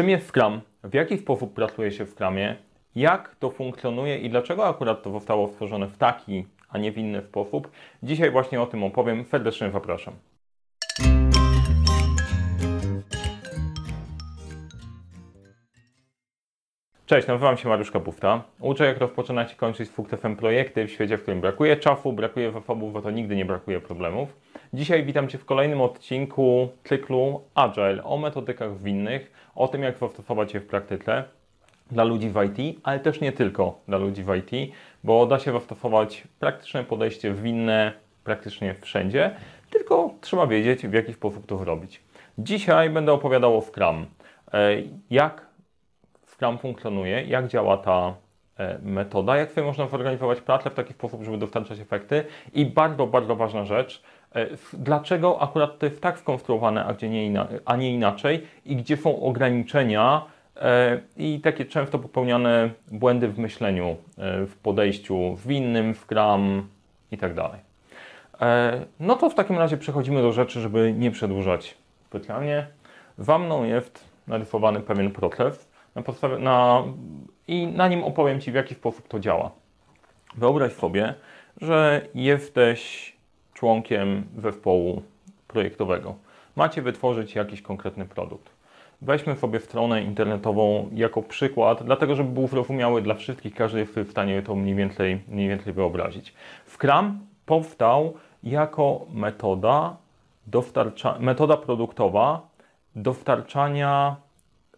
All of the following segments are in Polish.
Czym jest Scrum? W jaki sposób pracuje się w Scrumie? Jak to funkcjonuje i dlaczego akurat to zostało stworzone w taki, a nie w inny sposób? Dzisiaj właśnie o tym opowiem. Serdecznie zapraszam. Cześć, nazywam się Mariusz Kapufta. Uczę jak rozpoczynać i kończyć z sukcesem projekty w świecie, w którym brakuje czasu, brakuje zasobów, bo to nigdy nie brakuje problemów. Dzisiaj witam Cię w kolejnym odcinku cyklu Agile o metodykach zwinnych, o tym jak zastosować je w praktyce dla ludzi w IT, ale też nie tylko dla ludzi w IT, bo da się zastosować praktyczne podejście zwinne praktycznie wszędzie, tylko trzeba wiedzieć w jaki sposób to zrobić. Dzisiaj będę opowiadał o Scrum. E, jak Scrum funkcjonuje, jak działa ta e, metoda, jak sobie można zorganizować pracę w taki sposób, żeby dostarczać efekty? I bardzo, bardzo ważna rzecz, e, dlaczego akurat to jest tak skonstruowane, a, gdzie nie, a nie inaczej? I gdzie są ograniczenia e, i takie często popełniane błędy w myśleniu, w podejściu w innym, w Scrum i tak dalej. No to w takim razie przechodzimy do rzeczy, żeby nie przedłużać specjalnie. Za mną jest narysowany pewien proces, na podstawie, na, i na nim opowiem Ci, w jaki sposób to działa. Wyobraź sobie, że jesteś członkiem zespołu projektowego. Macie wytworzyć jakiś konkretny produkt. Weźmy sobie stronę internetową jako przykład, dlatego żeby był zrozumiały dla wszystkich, każdy jest w stanie to mniej więcej, mniej więcej wyobrazić. Scrum powstał jako metoda, dostarcza, metoda produktowa dostarczania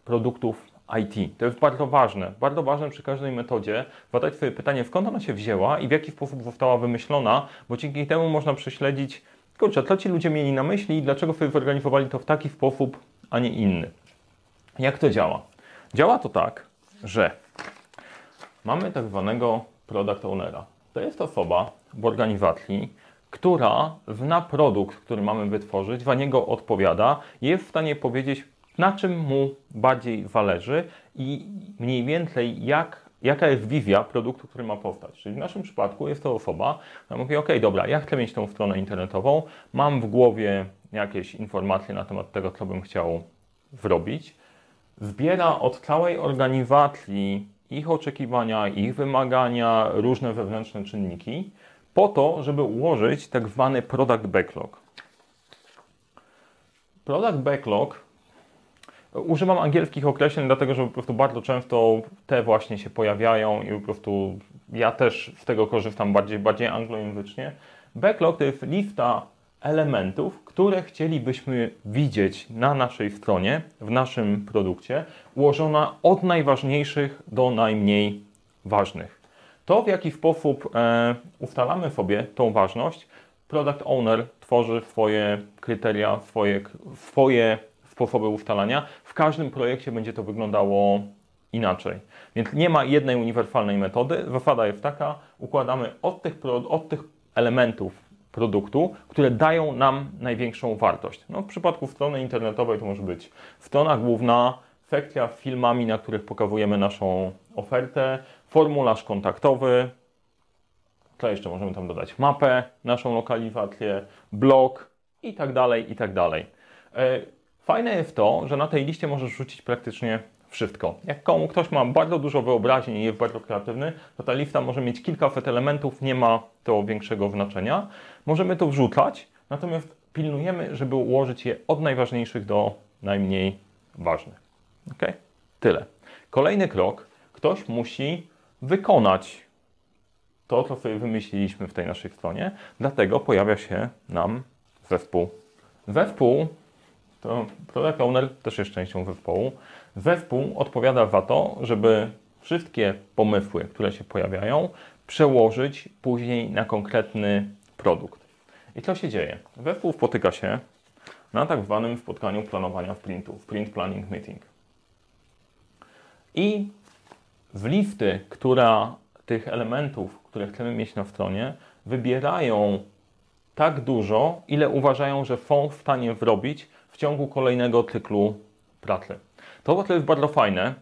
produktów IT. To jest bardzo ważne. Bardzo ważne przy każdej metodzie zadać sobie pytanie, skąd ona się wzięła i w jaki sposób została wymyślona, bo dzięki temu można prześledzić, kurczę, co ci ludzie mieli na myśli i dlaczego sobie zorganizowali to w taki sposób, a nie inny. Jak to działa? Działa to tak, że mamy tak zwanego product ownera. To jest osoba w organizacji, która zna produkt, który mamy wytworzyć, za niego odpowiada, jest w stanie powiedzieć, na czym mu bardziej zależy i mniej więcej jak, jaka jest wizja produktu, który ma powstać. Czyli w naszym przypadku jest to osoba, która mówi, ok, dobra, ja chcę mieć tą stronę internetową, mam w głowie jakieś informacje na temat tego, co bym chciał zrobić, zbiera od całej organizacji ich oczekiwania, ich wymagania, różne wewnętrzne czynniki, po to, żeby ułożyć tak zwany product backlog. Product backlog Używam angielskich określeń, dlatego że po prostu bardzo często te właśnie się pojawiają i po prostu ja też z tego korzystam bardziej, bardziej anglojęzycznie. Backlog to jest lista elementów, które chcielibyśmy widzieć na naszej stronie, w naszym produkcie, ułożona od najważniejszych do najmniej ważnych. To, w jaki sposób e, ustalamy sobie tą ważność, product owner tworzy swoje kryteria, swoje, swoje sposoby ustalania. W każdym projekcie będzie to wyglądało inaczej. Więc nie ma jednej uniwersalnej metody. Zasada jest taka, układamy od tych, od tych elementów produktu, które dają nam największą wartość. No, w przypadku strony internetowej to może być strona główna, sekcja z filmami, na których pokazujemy naszą ofertę, formularz kontaktowy, co jeszcze możemy tam dodać? Mapę, naszą lokalizację, blog i tak dalej, i tak dalej. Fajne jest to, że na tej liście możesz rzucić praktycznie wszystko. Jak komu ktoś ma bardzo dużo wyobraźni i jest bardzo kreatywny, to ta lista może mieć kilka fet elementów, nie ma to większego znaczenia. Możemy to wrzucać, natomiast pilnujemy, żeby ułożyć je od najważniejszych do najmniej ważnych. Ok? Tyle. Kolejny krok. Ktoś musi wykonać to, co sobie wymyśliliśmy w tej naszej stronie, dlatego pojawia się nam zespół. Zespół to product owner też jest częścią zespołu. Zespół odpowiada za to, żeby wszystkie pomysły, które się pojawiają, przełożyć później na konkretny produkt. I co się dzieje? Zespół spotyka się na tak zwanym spotkaniu planowania sprintu, sprint planning meeting. I z listy, która tych elementów, które chcemy mieć na stronie, wybierają tak dużo, ile uważają, że są w stanie zrobić ciągu kolejnego cyklu pracy. To w jest bardzo fajne,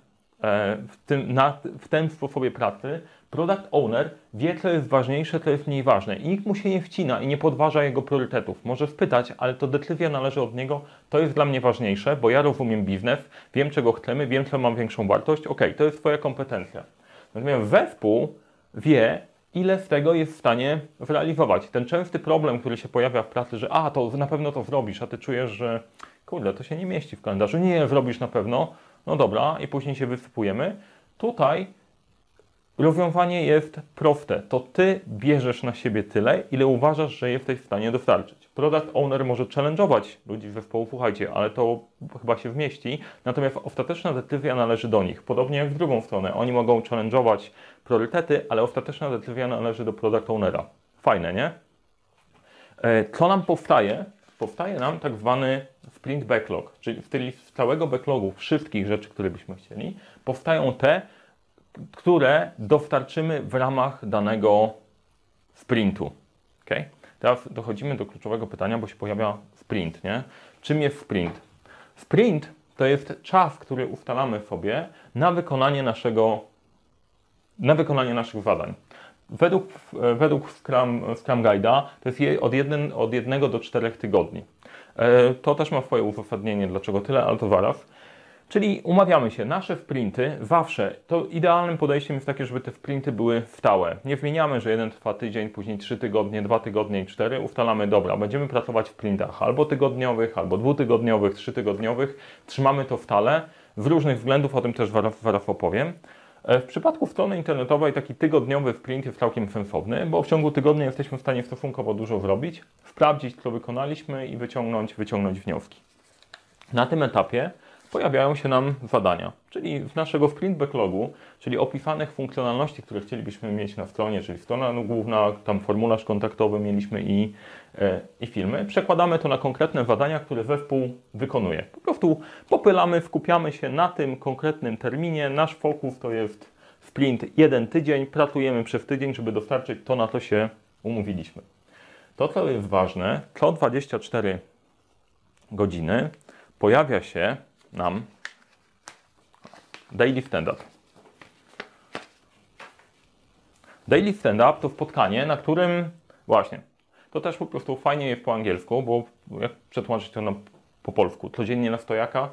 e, w tym, na, w tym sposobie pracy, product owner wie, co jest ważniejsze, co jest mniej ważne. I nikt mu się nie wcina i nie podważa jego priorytetów. Może spytać, ale to decyzja należy od niego. To jest dla mnie ważniejsze, bo ja rozumiem biznes, wiem, czego chcemy, wiem, co mam większą wartość. Ok, to jest Twoja kompetencja. Natomiast zespół wie, ile z tego jest w stanie zrealizować. Ten częsty problem, który się pojawia w pracy, że a, to na pewno to zrobisz, a ty czujesz, że kurde, to się nie mieści w kalendarzu. Nie, zrobisz na pewno. No dobra, i później się wysypujemy. Tutaj rozwiązanie jest proste. To ty bierzesz na siebie tyle, ile uważasz, że jesteś w stanie dostarczyć. Product owner może challenge'ować ludzi z zespołu, słuchajcie, ale to chyba się wmieści. Natomiast ostateczna decyzja należy do nich. Podobnie jak w drugą stronę. Oni mogą challenge'ować priorytety, ale ostateczna decyzja należy do product ownera. Fajne, nie? E, co nam powstaje? Powstaje nam tak zwany sprint backlog, czyli z całego backlogu wszystkich rzeczy, które byśmy chcieli, powstają te, które dostarczymy w ramach danego sprintu. Okay? Teraz dochodzimy do kluczowego pytania, bo się pojawia sprint. Nie? Czym jest sprint? Sprint to jest czas, który ustalamy sobie na wykonanie naszego, na wykonanie naszych zadań. Według, według Scrum, Scrum Guide'a to jest od, jeden, od jednego do czterech tygodni. E, to też ma swoje uzasadnienie, dlaczego tyle, ale to zaraz. Czyli umawiamy się, nasze sprinty zawsze, to idealnym podejściem jest takie, żeby te sprinty były stałe. Nie zmieniamy, że jeden trwa tydzień, później trzy tygodnie, dwa tygodnie i cztery. Ustalamy, dobra, będziemy pracować w sprintach albo tygodniowych, albo dwutygodniowych, trzytygodniowych. Trzymamy to stale. Z różnych względów, o tym też zaraz opowiem. E, w przypadku strony internetowej taki tygodniowy sprint jest całkiem sensowny, bo w ciągu tygodnia jesteśmy w stanie stosunkowo dużo zrobić, sprawdzić, co wykonaliśmy i wyciągnąć, wyciągnąć wnioski. Na tym etapie pojawiają się nam zadania, czyli z naszego sprint backlogu, czyli opisanych funkcjonalności, które chcielibyśmy mieć na stronie, czyli strona główna, tam formularz kontaktowy mieliśmy i, e, i filmy, przekładamy to na konkretne zadania, które zespół wykonuje. Po prostu popylamy, skupiamy się na tym konkretnym terminie. Nasz fokus to jest sprint jeden tydzień, pracujemy przez tydzień, żeby dostarczyć to, na co się umówiliśmy. To, co jest ważne, co 24 godziny pojawia się nam daily stand-up. Daily stand-up to spotkanie, na którym właśnie, to też po prostu fajnie jest po angielsku, bo jak przetłumaczyć to na, po polsku, codziennie na stojaka,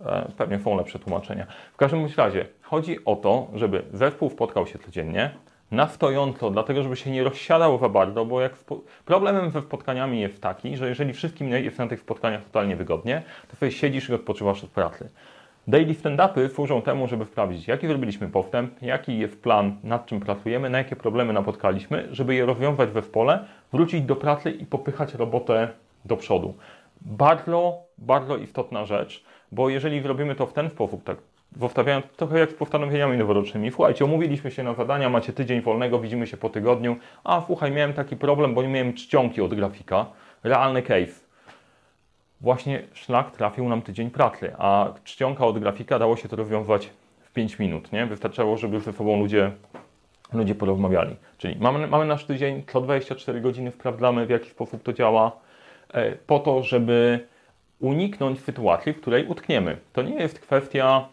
e, pewnie są lepsze tłumaczenia. W każdym razie chodzi o to, żeby zespół spotkał się codziennie, na stojąco, dlatego żeby się nie rozsiadał za bardzo, bo jak problemem ze spotkaniami jest taki, że jeżeli wszystkim jest na tych spotkaniach totalnie wygodnie, to sobie siedzisz i odpoczywasz od pracy. Daily stand-upy służą temu, żeby sprawdzić, jaki zrobiliśmy postęp, jaki jest plan, nad czym pracujemy, na jakie problemy napotkaliśmy, żeby je rozwiązać we pole, wrócić do pracy i popychać robotę do przodu. Bardzo, bardzo istotna rzecz, bo jeżeli zrobimy to w ten sposób, tak zostawiając trochę jak z postanowieniami noworocznymi. Słuchajcie, umówiliśmy się na zadania, macie tydzień wolnego, widzimy się po tygodniu. A słuchaj, miałem taki problem, bo nie miałem czcionki od grafika. Realny case. Właśnie szlak trafił nam tydzień pracy, a czcionka od grafika dało się to rozwiązać w 5 minut. Nie? Wystarczało, żeby ze sobą ludzie, ludzie porozmawiali. Czyli mamy, mamy nasz tydzień, co 24 godziny sprawdzamy, w jaki sposób to działa, e, po to, żeby uniknąć sytuacji, w której utkniemy. To nie jest kwestia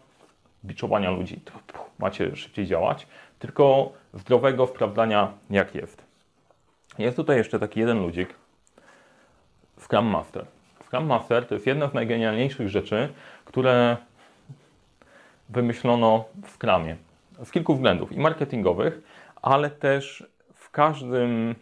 biczowania ludzi, to macie szybciej działać, tylko zdrowego sprawdzania, jak jest. Jest tutaj jeszcze taki jeden ludzik, Scrum Master. Scrum Master to jest jedna z najgenialniejszych rzeczy, które wymyślono w Scrumie. Z kilku względów, i marketingowych, ale też w każdym,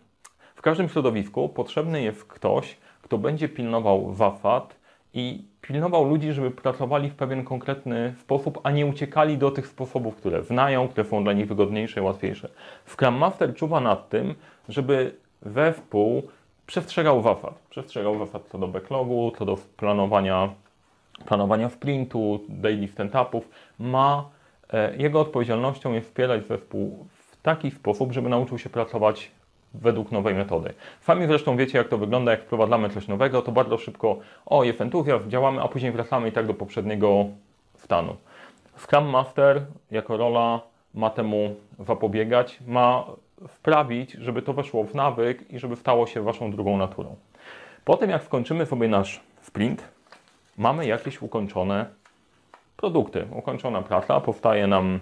w każdym środowisku potrzebny jest ktoś, kto będzie pilnował zasad i pilnował ludzi, żeby pracowali w pewien konkretny sposób, a nie uciekali do tych sposobów, które znają, które są dla nich wygodniejsze, łatwiejsze. Scrum Master czuwa nad tym, żeby zespół przestrzegał zasad. Przestrzegał zasad co do backlogu, co do planowania, planowania sprintu, daily stand-upów. Ma, e, jego odpowiedzialnością jest wspierać zespół w taki sposób, żeby nauczył się pracować według nowej metody. Sami zresztą wiecie, jak to wygląda, jak wprowadzamy coś nowego, to bardzo szybko, o, jest entuzjazm, działamy, a później wracamy i tak do poprzedniego stanu. Scrum Master jako rola ma temu zapobiegać, ma wprawić, żeby to weszło w nawyk i żeby stało się waszą drugą naturą. Potem jak skończymy sobie nasz sprint, mamy jakieś ukończone produkty. Ukończona praca, powstaje nam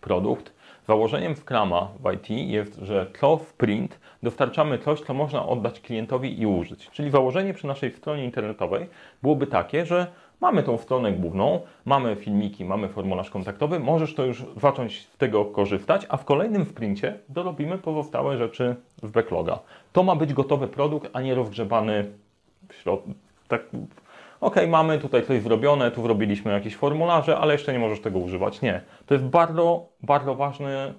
produkt. Założeniem Scrama w IT jest, że to w print dostarczamy coś, co można oddać klientowi i użyć. Czyli założenie przy naszej stronie internetowej byłoby takie, że mamy tą stronę główną, mamy filmiki, mamy formularz kontaktowy, możesz to już zacząć z tego korzystać, a w kolejnym sprincie dorobimy pozostałe rzeczy w backloga. To ma być gotowy produkt, a nie rozgrzebany w środku. Tak, ok, mamy tutaj coś zrobione, tu zrobiliśmy jakieś formularze, ale jeszcze nie możesz tego używać. Nie. To jest bardzo, bardzo ważne,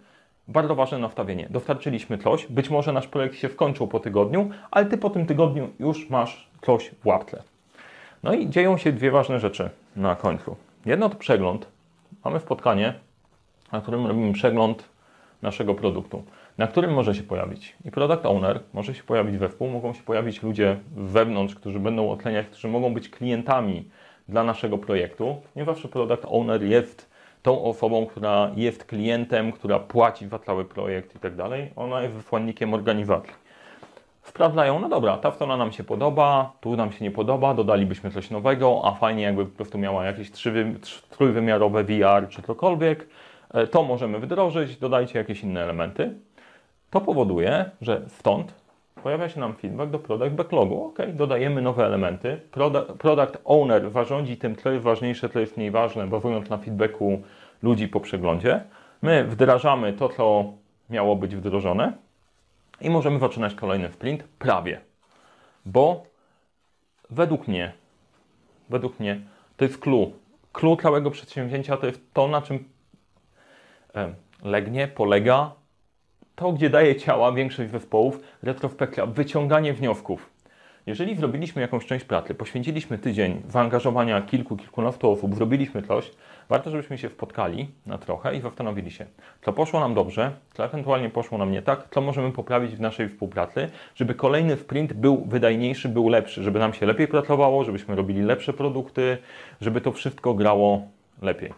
bardzo ważne nastawienie. Dostarczyliśmy coś, być może nasz projekt się skończył po tygodniu, ale ty po tym tygodniu już masz coś w łapce. No i dzieją się dwie ważne rzeczy na końcu. Jedno to przegląd. Mamy spotkanie, na którym robimy przegląd naszego produktu, na którym może się pojawić i product owner, może się pojawić we wpół, mogą się pojawić ludzie wewnątrz, którzy będą oceniać, którzy mogą być klientami dla naszego projektu. Nie zawsze product owner jest tą osobą, która jest klientem, która płaci za cały projekt i tak dalej. Ona jest wysłannikiem organizacji sprawdzają, no dobra, ta strona nam się podoba, tu nam się nie podoba, dodalibyśmy coś nowego, a fajnie jakby po prostu miała jakieś trójwymiarowe VR czy cokolwiek, e, to możemy wdrożyć, dodajcie jakieś inne elementy. To powoduje, że stąd pojawia się nam feedback do product backlogu. Ok, dodajemy nowe elementy. Product owner zarządzi tym, co jest ważniejsze, co jest mniej ważne, bazując na feedbacku ludzi po przeglądzie. My wdrażamy to, co miało być wdrożone i możemy zaczynać kolejny sprint prawie. Bo według mnie, według mnie to jest clue. Clue całego przedsięwzięcia to jest to, na czym legnie, polega to, gdzie daje ciała większość zespołów, retrospekcja, wyciąganie wniosków. Jeżeli zrobiliśmy jakąś część pracy, poświęciliśmy tydzień zaangażowania kilku, kilkunastu osób, zrobiliśmy coś, warto, żebyśmy się spotkali na trochę i zastanowili się, co poszło nam dobrze, co ewentualnie poszło nam nie tak, co możemy poprawić w naszej współpracy, żeby kolejny sprint był wydajniejszy, był lepszy, żeby nam się lepiej pracowało, żebyśmy robili lepsze produkty, żeby to wszystko grało lepiej.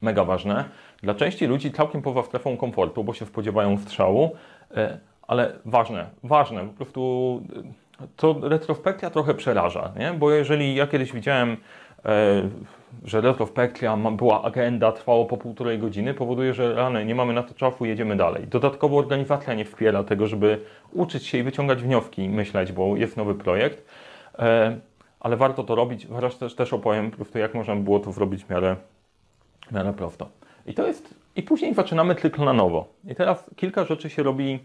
Mega ważne. Dla części ludzi całkiem poza strefą komfortu, bo się spodziewają strzału, e, ale ważne, ważne, po prostu to retrospekcja trochę przeraża, nie? bo jeżeli ja kiedyś widziałem, e, że retrospekcja była agenda, trwało po półtorej godziny, powoduje, że rany, nie mamy na to czasu, jedziemy dalej. Dodatkowo organizacja nie wspiera tego, żeby uczyć się i wyciągać wnioski i myśleć, bo jest nowy projekt, e, ale warto to robić. Zaraz też, też opowiem po prostu, jak można było to zrobić w miarę, w miarę prosto. I to jest, i później zaczynamy cykl na nowo. I teraz kilka rzeczy się robi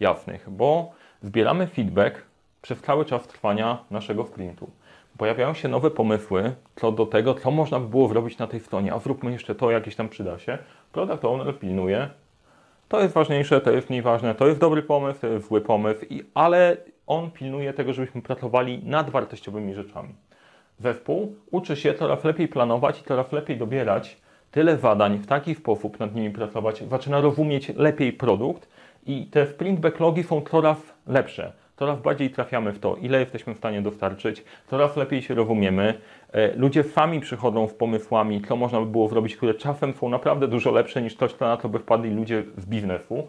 jasnych, bo zbieramy feedback przez cały czas trwania naszego sprintu. Pojawiają się nowe pomysły co do tego, co można by było zrobić na tej stronie, a zróbmy jeszcze to, jakieś tam przyda się. Product owner pilnuje. To jest ważniejsze, to jest mniej ważne, to jest dobry pomysł, to jest zły pomysł, i, ale on pilnuje tego, żebyśmy pracowali nad wartościowymi rzeczami. Zespół uczy się coraz lepiej planować i coraz lepiej dobierać tyle zadań, w taki sposób nad nimi pracować, zaczyna rozumieć lepiej produkt i te sprint backlogi są coraz lepsze coraz bardziej trafiamy w to, ile jesteśmy w stanie dostarczyć, coraz lepiej się rozumiemy. E, ludzie sami przychodzą z pomysłami, co można by było zrobić, które czasem są naprawdę dużo lepsze niż to, na co by wpadli ludzie z biznesu.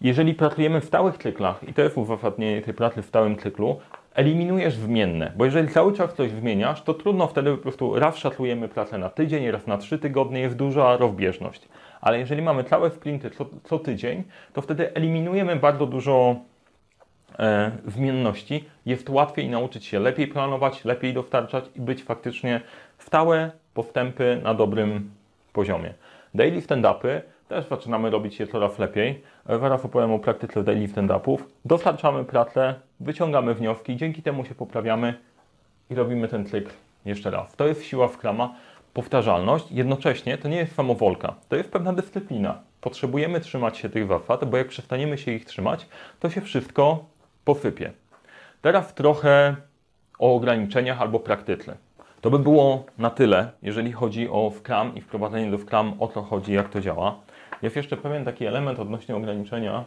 Jeżeli pracujemy w stałych cyklach, i to jest uzasadnienie tej pracy w stałym cyklu, eliminujesz zmienne, bo jeżeli cały czas coś zmieniasz, to trudno wtedy po prostu raz szacujemy pracę na tydzień, raz na trzy tygodnie, jest duża rozbieżność. Ale jeżeli mamy całe sprinty co, co tydzień, to wtedy eliminujemy bardzo dużo e, zmienności, jest łatwiej nauczyć się lepiej planować, lepiej dostarczać i być faktycznie stałe postępy na dobrym poziomie. Daily stand-upy też zaczynamy robić je coraz lepiej. Zaraz opowiem o praktyce daily stand-upów. Dostarczamy pracę, wyciągamy wnioski, dzięki temu się poprawiamy i robimy ten cykl jeszcze raz. To jest siła wkrama, powtarzalność. Jednocześnie to nie jest samowolka, to jest pewna dyscyplina. Potrzebujemy trzymać się tych zasad, bo jak przestaniemy się ich trzymać, to się wszystko posypie. Teraz trochę o ograniczeniach albo praktyce. To by było na tyle, jeżeli chodzi o Scrum i wprowadzenie do Scrum, o co chodzi, jak to działa. Jest jeszcze pewien taki element odnośnie ograniczenia,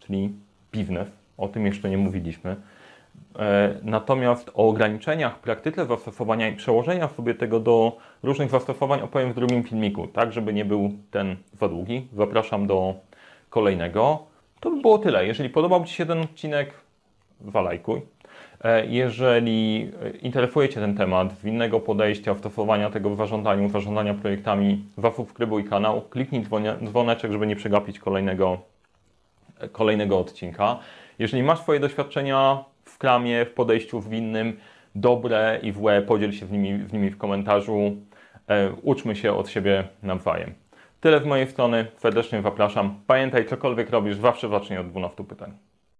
czyli biznes. O tym jeszcze nie mówiliśmy. E, natomiast o ograniczeniach, praktyce zastosowania i przełożenia sobie tego do różnych zastosowań opowiem w drugim filmiku, tak żeby nie był ten za długi. Zapraszam do kolejnego. To by było tyle. Jeżeli podobał Ci się ten odcinek, walajkuj. E, Jeżeli e, interesuje Cię ten temat, winnego podejścia, stosowania tego w zarządzaniu, zarządzania projektami, zasubskrybuj kanał, kliknij dzwoneczek, żeby nie przegapić kolejnego, kolejnego odcinka. Jeżeli masz swoje doświadczenia w Scrumie, w podejściu zwinnym, dobre i złe, podziel się z nimi, z nimi w komentarzu. E, uczmy się od siebie nawzajem. Tyle z mojej strony, serdecznie zapraszam. Pamiętaj, cokolwiek robisz, zawsze zacznij od 12 pytań.